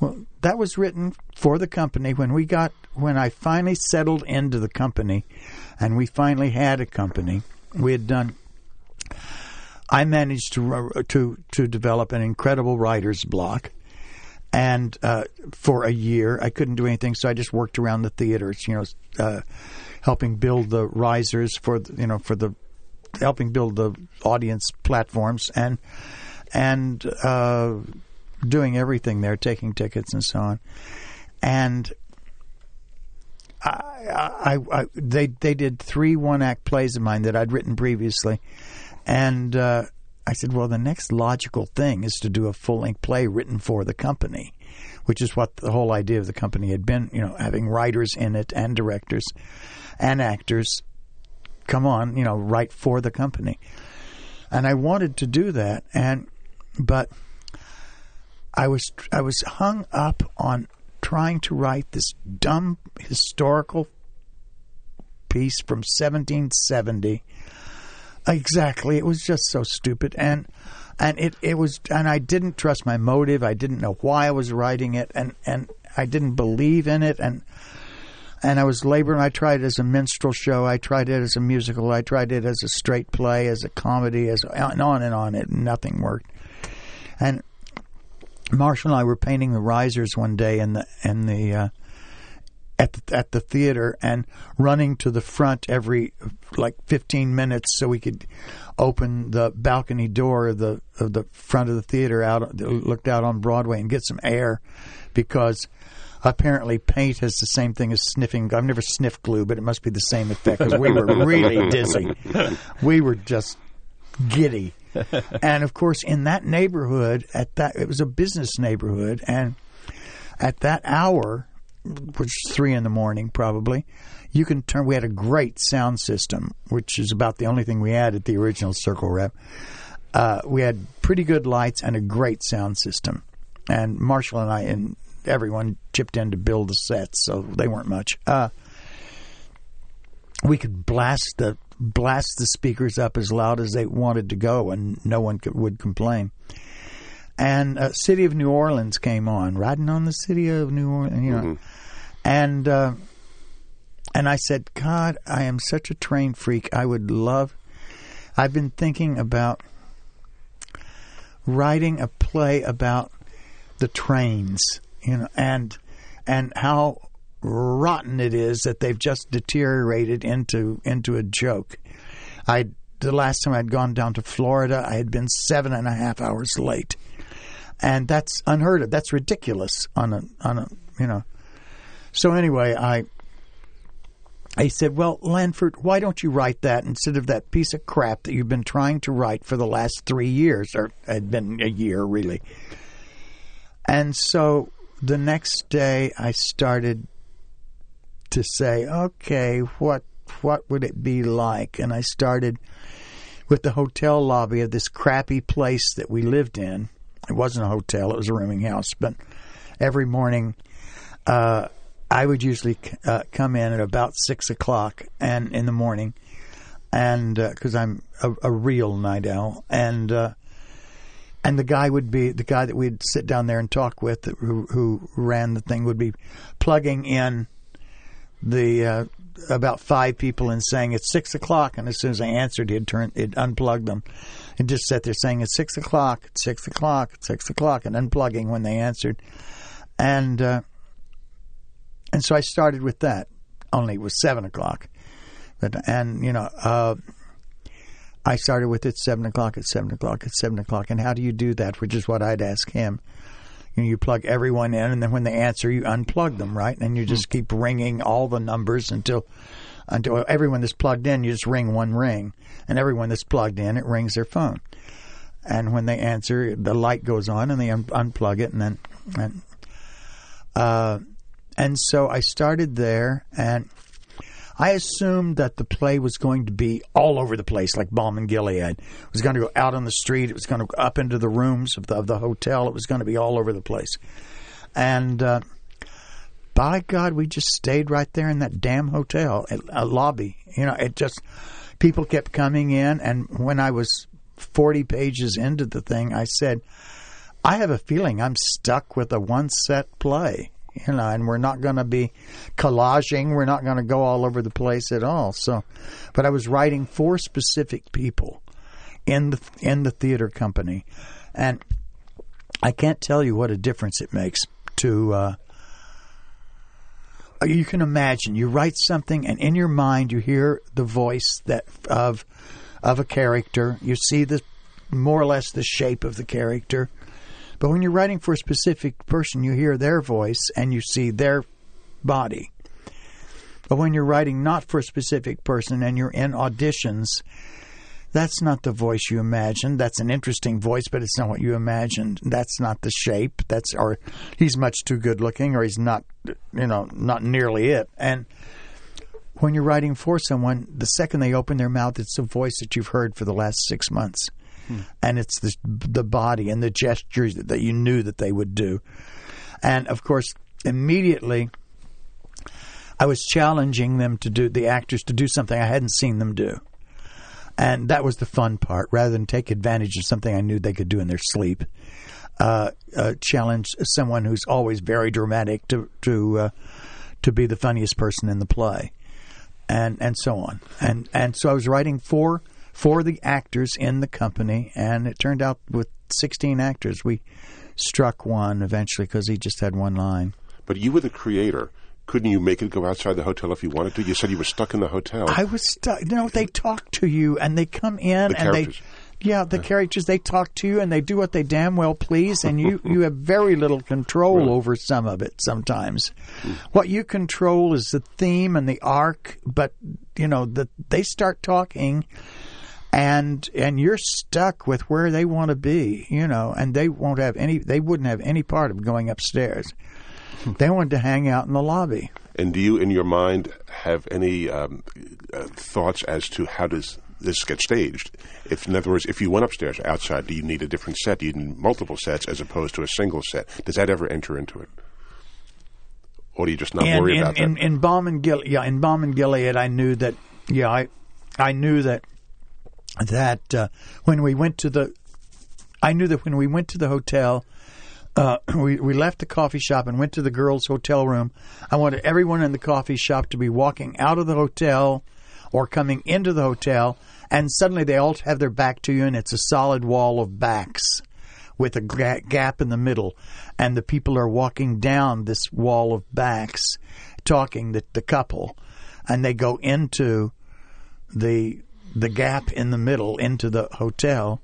Well, that was written for the company when we got when I finally settled into the company, and we finally had a company. We had done. I managed to to to develop an incredible writer's block and uh, for a year I couldn't do anything, so I just worked around the theaters, you know, uh, helping build the risers for you know for the helping build the audience platforms and and uh, doing everything there, taking tickets and so on, and. I, I, I, they they did three one act plays of mine that I'd written previously, and uh, I said, well, the next logical thing is to do a full length play written for the company, which is what the whole idea of the company had been, you know, having writers in it and directors and actors come on, you know, write for the company. And I wanted to do that and but I was I was hung up on trying to write this dumb historical piece from 1770 Exactly. It was just so stupid, and and it it was, and I didn't trust my motive. I didn't know why I was writing it, and and I didn't believe in it, and and I was laboring. I tried it as a minstrel show. I tried it as a musical. I tried it as a straight play, as a comedy, as and on and on. It nothing worked. And Marshall and I were painting the risers one day in the in the uh, at the, at the theater and running to the front every like 15 minutes so we could open the balcony door of the of the front of the theater out looked out on Broadway and get some air because apparently paint has the same thing as sniffing. I've never sniffed glue but it must be the same effect because we were really dizzy. We were just giddy. And of course in that neighborhood at that it was a business neighborhood and at that hour which is three in the morning probably, you can turn. We had a great sound system, which is about the only thing we had at the original Circle Rep. Uh, we had pretty good lights and a great sound system, and Marshall and I and everyone chipped in to build the sets, so they weren't much. Uh, we could blast the blast the speakers up as loud as they wanted to go, and no one could, would complain. And uh, City of New Orleans came on, riding on the City of New Orleans, you know, and uh, and I said, God, I am such a train freak. I would love. I've been thinking about writing a play about the trains, you know, and and how rotten it is that they've just deteriorated into into a joke. I the last time I'd gone down to Florida, I had been seven and a half hours late, and that's unheard of. That's ridiculous on a on a you know. So anyway, I I said, "Well, Lanford, why don't you write that instead of that piece of crap that you've been trying to write for the last three years, or had been a year really?" And so the next day, I started to say, "Okay, what what would it be like?" And I started with the hotel lobby of this crappy place that we lived in. It wasn't a hotel; it was a rooming house. But every morning, uh, I would usually uh, come in at about six o'clock and in the morning, and because uh, I'm a, a, real night owl, and uh, and the guy would be the guy that we'd sit down there and talk with, who, who ran the thing, would be plugging in the uh, about five people and saying it's six o'clock, and as soon as I answered, he'd turn, he'd unplug them, and just sat there saying it's six o'clock, it's six o'clock, it's six o'clock, and unplugging when they answered, and uh, and so I started with that. Only it was seven o'clock, but and you know. Uh, I started with it seven o'clock at seven o'clock at seven o'clock. And how do you do that? Which is what I'd ask him. You, know, you plug everyone in, and then when they answer, you unplug them, right? And you just keep ringing all the numbers until until everyone that's plugged in, you just ring one ring, and everyone that's plugged in, it rings their phone. And when they answer, the light goes on, and they un- unplug it, and then and uh, and so I started there, and I assumed that the play was going to be all over the place, like Balm in Gilead. It was going to go out on the street. It was going to go up into the rooms of the, of the hotel. It was going to be all over the place. And uh, by God, we just stayed right there in that damn hotel a lobby. You know, it just people kept coming in, and when I was forty pages into the thing, I said, "I have a feeling I'm stuck with a one set play." you know, and we're not going to be collaging. We're not going to go all over the place at all. So, but I was writing for specific people in the in the theater company, and I can't tell you what a difference it makes to. Uh, you can imagine you write something, and in your mind you hear the voice that of of a character. You see the more or less the shape of the character but when you're writing for a specific person, you hear their voice and you see their body. But when you're writing not for a specific person and you're in auditions, that's not the voice you imagined. That's an interesting voice, but it's not what you imagined. That's not the shape. That's or he's much too good looking, or he's not, you know, not nearly it. And when you're writing for someone, the second they open their mouth, it's a voice that you've heard for the last six months hmm. and it's the the body and the gestures that, that you knew that they would do, and of course immediately. I was challenging them to do the actors to do something I hadn't seen them do. And that was the fun part. Rather than take advantage of something I knew they could do in their sleep, uh, uh, challenge someone who's always very dramatic to to uh, to be the funniest person in the play, and and so on. And and so I was writing for for the actors in the company, and it turned out with 16 actors, we struck one eventually because he just had one line. But you were the creator. Couldn't you make it go outside the hotel if you wanted to? You said you were stuck in the hotel. I was stuck. No, they talk to you and they come in the and characters. they. Yeah, the characters they talk to you and they do what they damn well please, and you you have very little control right. over some of it. Sometimes, mm. what you control is the theme and the arc, but you know that they start talking, and and you're stuck with where they want to be, you know, and they won't have any. They wouldn't have any part of going upstairs. They wanted to hang out in the lobby. And do you, in your mind, have any um, uh, thoughts as to how does this get staged? If, in other words, if you went upstairs outside, do you need a different set? Do you need multiple sets as opposed to a single set? Does that ever enter into it? Or do you just not and, worry in, about in, that? In Balm in Gilead, yeah, in Balm in Gilead, I knew that, yeah, I, I knew that that uh, when we went to the, I knew that when we went to the hotel, uh, we we left the coffee shop and went to the girls' hotel room. I wanted everyone in the coffee shop to be walking out of the hotel or coming into the hotel, and suddenly they all have their back to you, and it's a solid wall of backs with a ga- gap in the middle, and the people are walking down this wall of backs, talking the the couple, and they go into the the gap in the middle into the hotel,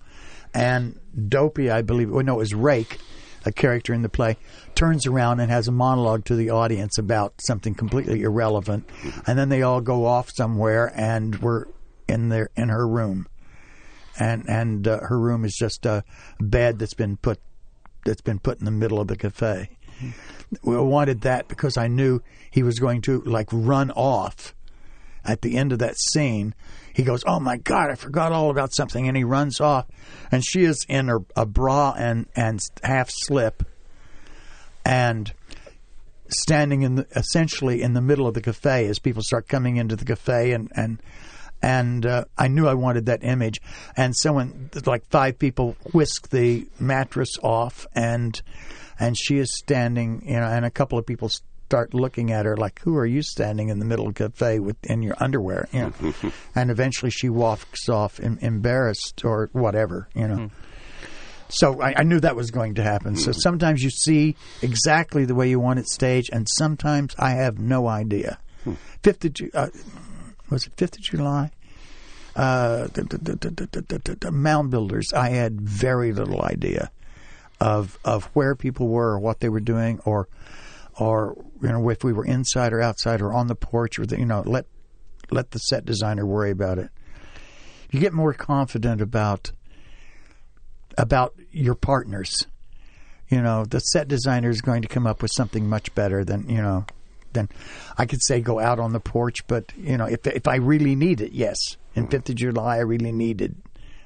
and Dopey, I believe, well, no, it was Rake, a character in the play, turns around and has a monologue to the audience about something completely irrelevant, and then they all go off somewhere, and we're in their in her room, and and uh, her room is just a bed that's been put that's been put in the middle of the cafe. We wanted that because I knew he was going to like run off at the end of that scene, he goes, "Oh my God, I forgot all about something," and he runs off, and she is in her, a bra and and half slip, and standing in the, essentially in the middle of the cafe as people start coming into the cafe and and and uh, I knew I wanted that image. And someone, like five people, whisk the mattress off, and and she is standing, you know, and a couple of people start looking at her like, "Who are you standing in the middle of the cafe with in your underwear?" You know, and eventually she walks off em- embarrassed or whatever, you know. So I, I knew that was going to happen. So sometimes you see exactly the way you want it staged, and sometimes I have no idea. Fifth of Ju- uh, was it Fifth of July? Uh, the, the, the mound builders. I had very little idea of of where people were or what they were doing, or or you know if we were inside or outside or on the porch, or the, you know let let the set designer worry about it. You get more confident about about your partners. You know, the set designer is going to come up with something much better than you know. Than I could say go out on the porch, but you know, if if I really need it, yes. In Fifth of July, I really needed,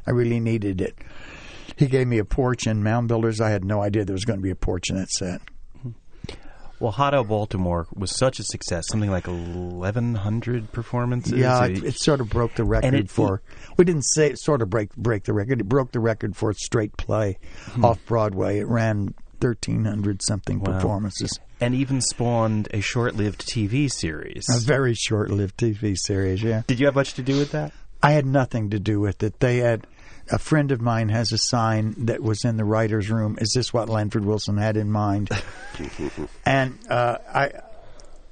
I really needed it. He gave me a porch in Mound Builders. I had no idea there was going to be a porch in that set. Well, Hot L Baltimore was such a success, something like 1,100 performances. Yeah, It- it, sort of broke the record it- for. We didn't say it sort of break break the record. It broke the record for a straight play Hmm. off Broadway. It ran thirteen hundred something performances. and even spawned a short-lived TV series. A very short lived TV series. Yeah, Did you have much to do with that? I had nothing to do with it. They had a friend of mine has a sign that was in the writers' room. Is this what Lanford Wilson had in mind? and uh, I.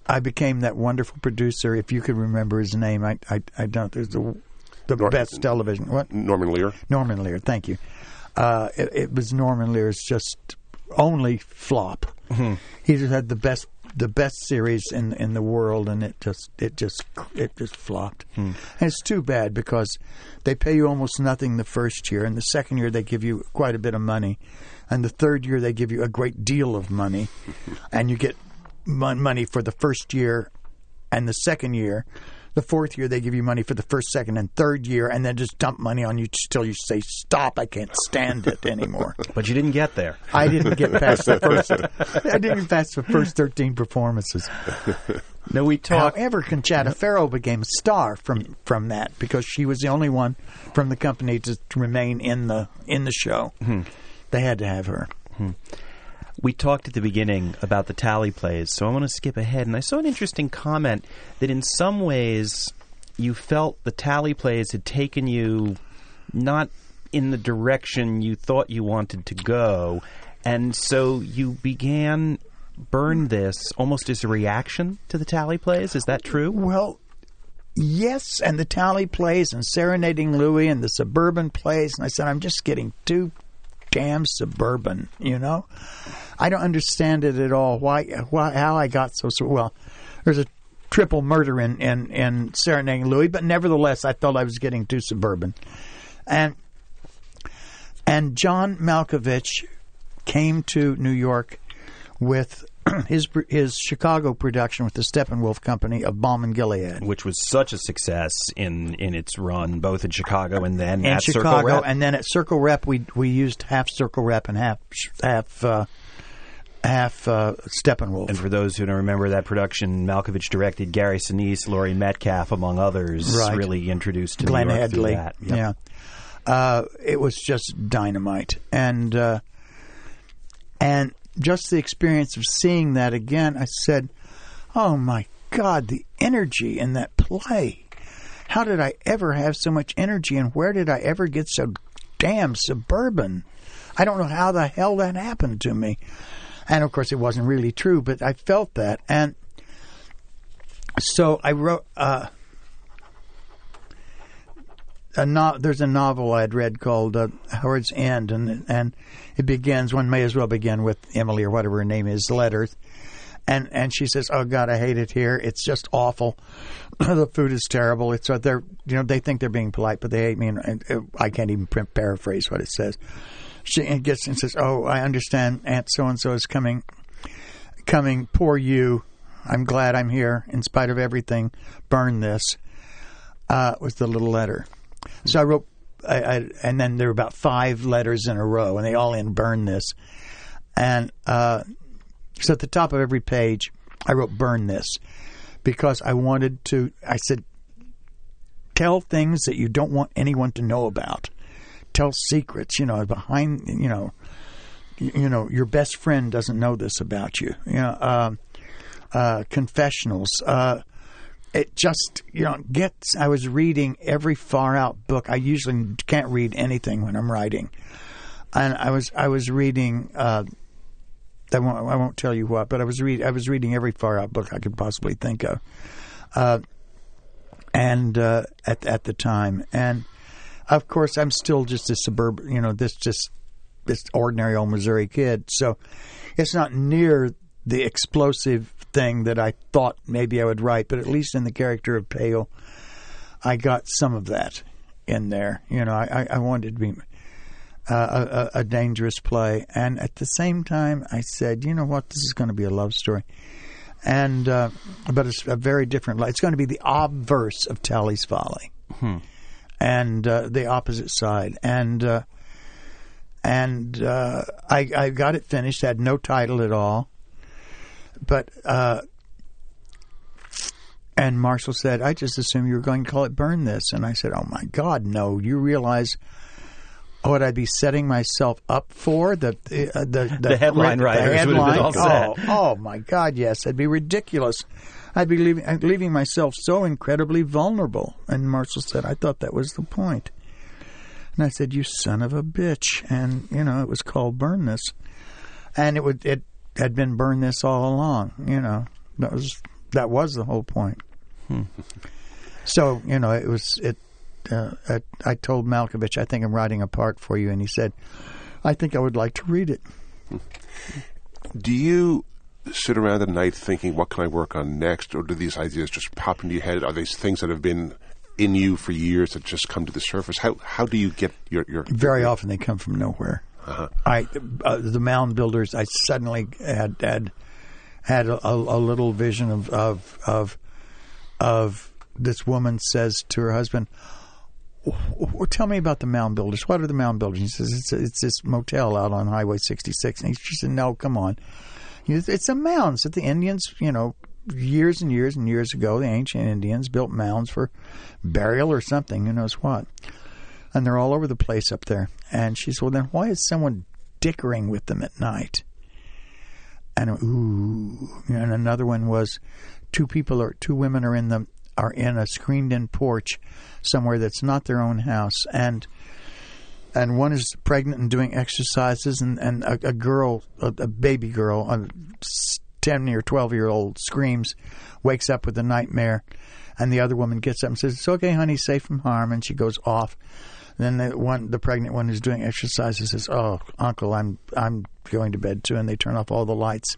I became that wonderful producer. If you could remember his name, I I, I don't. There's the the Nor- best television. What Norman Lear. Norman Lear, thank you. Uh, it, it was Norman Lear's just only flop. He just had the best the best series in in the world, and it just it just it just flopped. Hmm. And it's too bad because they pay you almost nothing the first year, and the second year they give you quite a bit of money, and the third year they give you a great deal of money, and you get mon- money for the first year and the second year. The fourth year, they give you money for the first, second, and third year, and then just dump money on you till you say, "Stop! I can't stand it anymore." But you didn't get there. I didn't get past the first. I didn't get past the first thirteen performances. No, we talked. However, Conchata Ferrell became a star from from that because she was the only one from the company to, to remain in the in the show. Hmm. They had to have her. Hmm. We talked at the beginning about the Talley plays, so I want to skip ahead. And I saw an interesting comment that in some ways you felt the Talley plays had taken you not in the direction you thought you wanted to go. And so you began Burn This almost as a reaction to the Talley plays. Is that true? Well, yes, and the Talley plays and serenading Louie and the suburban plays, and I said I'm just getting too damn suburban, you know. I don't understand it at all. Why? Why? How I got so so well? There's a triple murder in in in serenading Louie, but nevertheless, I felt I was getting too suburban, and and John Malkovich came to New York with his his Chicago production with the Steppenwolf Company of Balm in Gilead Which was such a success in, in its run, both in Chicago and then in at Circle Chicago, Rep. and then at Circle Rep we we used half Circle Rep and half half uh, half uh, Steppenwolf. And for those who don't remember that production, Malkovich directed Gary Sinise, Laurie Metcalf, among others, Right. really introduced to Glenn New York through Headley. that. Yep. Yeah, uh, it was just dynamite, and uh, and just the experience of seeing that again, I said, "Oh my God, the energy in that play! How did I ever have so much energy, and where did I ever get so damn suburban? I don't know how the hell that happened to me." And of course, it wasn't really true, but I felt that, and so I wrote. Uh, a no, there's a novel I'd read called uh, Howard's End, and and it begins. One may as well begin with Emily or whatever her name is, letters, and and she says, "Oh God, I hate it here. It's just awful. the food is terrible. It's uh, they're you know they think they're being polite, but they hate me, and, and uh, I can't even paraphrase what it says." She gets and says, "Oh, I understand. Aunt so and so is coming, coming. Poor you. I'm glad I'm here in spite of everything. Burn this." Uh, was the little letter. So I wrote, I, I, and then there were about five letters in a row, and they all end burn this. And uh, so at the top of every page, I wrote burn this because I wanted to, I said, tell things that you don't want anyone to know about. Tell secrets, you know, behind, you know, you, you know, your best friend doesn't know this about you. You know, um, uh, confessionals. It just you know gets i was reading every far out book. I usually can't read anything when i'm writing. And i was i was reading uh I won't, I won't tell you what, but I was read I was reading every far out book I could possibly think of, uh, and uh, at at the time, and of course I'm still just a suburban, you know, this just this ordinary old Missouri kid, so it's not near the explosive thing that I thought maybe I would write, but at least in the character of Pale, I got some of that in there. You know, I, I wanted to be uh, a, a dangerous play, and at the same time, I said, you know what, this is going to be a love story, and uh, but it's a very different. Life. It's going to be the obverse of Talley's Folly, and uh, the opposite side, and. Uh, and uh, I, I got it finished. Had no title at all but uh, and Marshall said, "I just assumed you were going to call it Burn This," and I said, "Oh my God, no! You realize what I'd be setting myself up for the uh, the, the, The headline the writers would have been all set. Oh, oh my God, yes, it'd be ridiculous. I'd be leaving, I'd leaving myself so incredibly vulnerable." And Marshall said, "I thought that was the point." And I said, "You son of a bitch!" And you know, it was called Burn This, and it would it had been burn this all along. You know, that was that was the whole point. So you know, it was it. Uh, I, I told Malkovich, I think I'm writing a part for you, and he said, I think I would like to read it. Do you sit around at night thinking, what can I work on next? Or do these ideas just pop into your head? Are these things that have been in you for years that just come to the surface? How how do you get your your Very often they come from nowhere. I uh, the mound builders. I suddenly had had had a, a, little vision of of of of this woman says to her husband, "W- "Tell me about the mound builders. What are the mound builders?" He says, "It's it's this motel out on Highway 66." And he, she said, "No, come on, it's a mounds that the Indians, you know." Years and years and years ago, the ancient Indians built mounds for burial or something, who knows what and they're all over the place up there. And she said, "Well, then why is someone dickering with them at night?" And ooh, and another one was two people or two women are in the are in a screened-in porch somewhere that's not their own house, and and one is pregnant and doing exercises, and and a, a girl, a, a baby girl, a ten or twelve year old screams, wakes up with a nightmare, and the other woman gets up and says, "It's okay, honey, safe from harm," and she goes off. Then the one, the pregnant one who's doing exercises says, "Oh, uncle, I'm I'm going to bed too," and they turn off all the lights.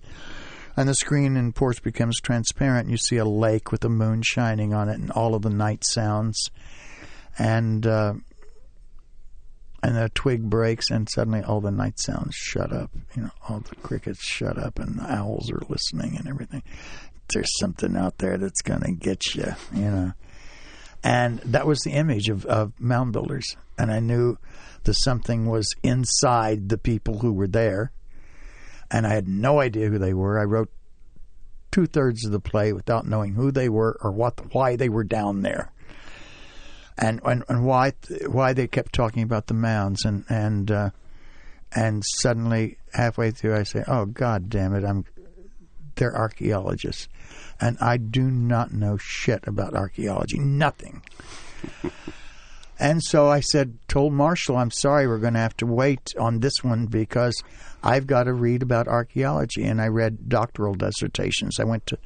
And the screen in porch becomes transparent. And you see a lake with the moon shining on it, and all of the night sounds. And uh, and a twig breaks, and suddenly all the night sounds shut up. You know, all the crickets shut up, and the owls are listening, and everything. There's something out there that's going to get you. You know. And that was the image of, of mound builders. And I knew that something was inside the people who were there. and I had no idea who they were. I wrote two thirds of the play without knowing who they were or what why they were down there, and and, and why why they kept talking about the mounds and and uh, and suddenly halfway through I say, "Oh God damn it, I'm they're archaeologists. And I do not know shit about archaeology, nothing. And so I said, told Marshall, I'm sorry, we're going to have to wait on this one because I've got to read about archaeology. And I read doctoral dissertations. I went to,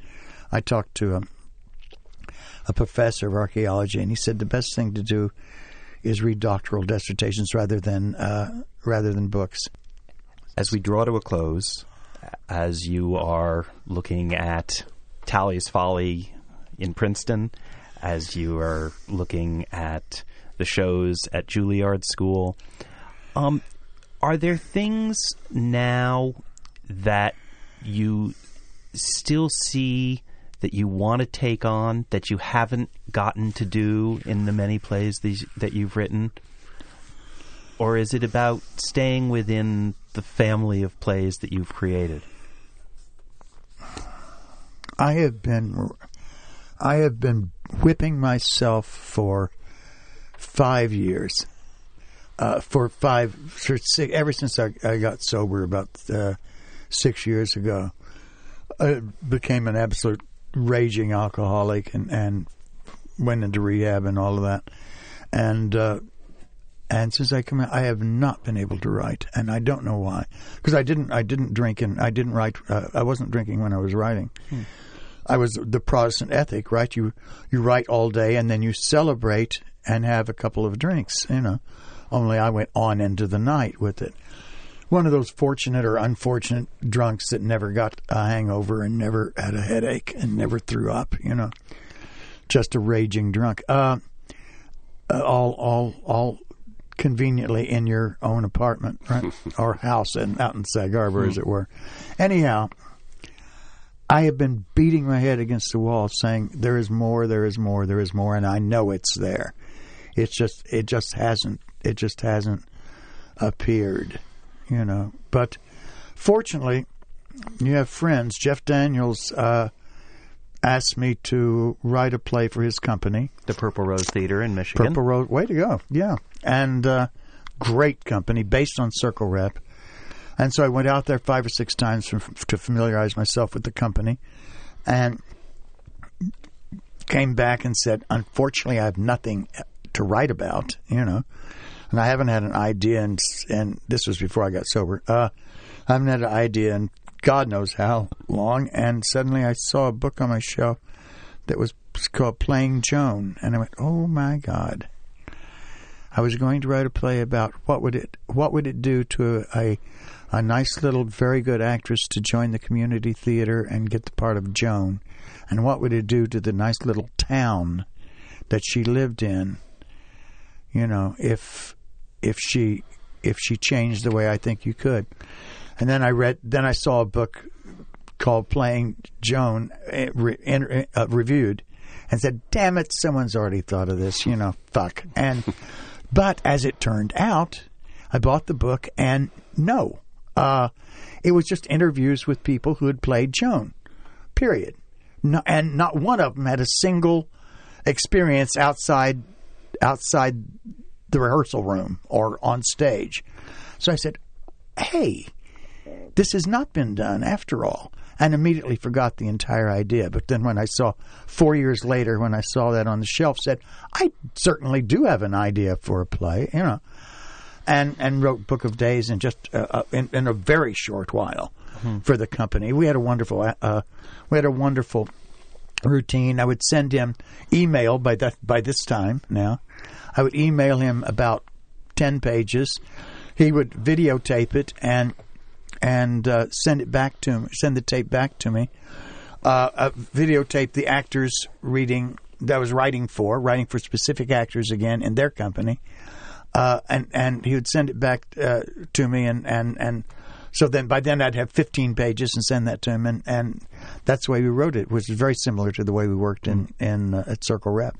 I talked to a, a professor of archaeology, and he said the best thing to do is read doctoral dissertations rather than uh, rather than books. As we draw to a close, as you are looking at Talley's Folly in Princeton, as you are looking at the shows at Juilliard School. Um, are there things now that you still see that you want to take on that you haven't gotten to do in the many plays that you've written? Or is it about staying within the family of plays that you've created? I have been I have been whipping myself for five years. Uh, for five, for six, ever since I, I got sober about uh, six years ago, I became an absolute raging alcoholic and, and went into rehab and all of that. And uh, and since I come out, I have not been able to write, and I don't know why. Because I didn't, I didn't drink, and I didn't write. Uh, I wasn't drinking when I was writing. Hmm. I was the Protestant ethic, right? You you write all day, and then you celebrate and have a couple of drinks, you know. Only I went on into the night with it. One of those fortunate or unfortunate drunks that never got a hangover and never had a headache and never threw up, you know. Just a raging drunk. Uh, uh all, all, all conveniently in your own apartment, right? or house in, out in Sag Harbor, as it were. Anyhow, I have been beating my head against the wall saying, there is more, there is more, there is more, and I know it's there. It's just it just hasn't it just hasn't appeared, you know. But fortunately, you have friends. Jeff Daniels uh, asked me to write a play for his company, the Purple Rose Theater in Michigan. Purple Rose, way to go, yeah, and uh, great company based on Circle Rep. And so I went out there five or six times for, to familiarize myself with the company, and came back and said, "Unfortunately, I have nothing to write about, you know. And I haven't had an idea, and and this was before I got sober. Uh, I haven't had an idea in God knows how long. And suddenly I saw a book on my shelf that was called Playing Joan, and I went, "Oh my God!" I was going to write a play about what would it what would it do to a a nice little very good actress to join the community theater and get the part of Joan, and what would it do to the nice little town that she lived in you know, if if she if she changed the way I think you could. And then I read, then I saw a book called Playing Joan uh, re, uh, reviewed, and said, "Damn it, someone's already thought of this." You know, fuck. And but as it turned out, I bought the book, and no, uh, it was just interviews with people who had played Joan. Period. No, and not one of them had a single experience outside outside the rehearsal room or on stage. So I said, hey, this has not been done after all. And immediately forgot the entire idea. But then when I saw, four years later, when I saw that on the shelf, said, I certainly do have an idea for a play, you know. And, and wrote Book of Days in just uh, uh in, in, a very short while mm-hmm. for the company. We had a wonderful uh, we had a wonderful routine. I would send him email by that by this time now I would email him about ten pages. He would videotape it and and uh, send it back to me. Send the tape back to me. Uh, videotape the actors reading that I was writing for, writing for specific actors again in their company, uh, and and he would send it back uh, to me, and and and so then by then I'd have 15 pages and send that to him, and and that's the way we wrote it, which is very similar to the way we worked in in uh, at Circle Rep.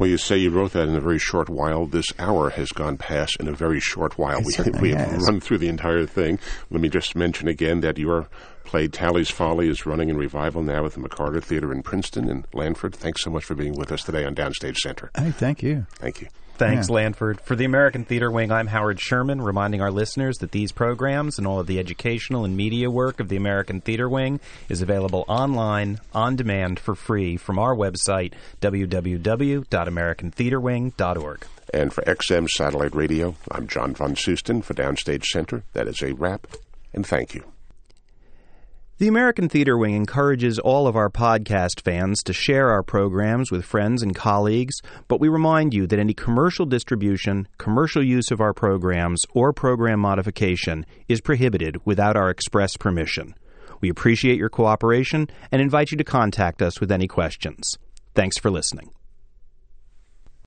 Well, you say you wrote that in a very short while. This hour has gone past in a very short while. We we have has. run through the entire thing. Let me just mention again that your play Talley's Folly is running in revival now at the McCarter Theater in Princeton and Lanford. Thanks so much for being with us today on Downstage Center. Hey, thank you. Thank you. Thanks, Yeah. Lanford. For the American Theater Wing, I'm Howard Sherman, reminding our listeners that these programs and all of the educational and media work of the American Theater Wing is available online, on demand, for free from our website, www.americantheaterwing.org. And for XM Satellite Radio, I'm John von Soosten for Downstage Center. That is a wrap, and thank you. The American Theater Wing encourages all of our podcast fans to share our programs with friends and colleagues, but we remind you that any commercial distribution, commercial use of our programs, or program modification is prohibited without our express permission. We appreciate your cooperation and invite you to contact us with any questions. Thanks for listening.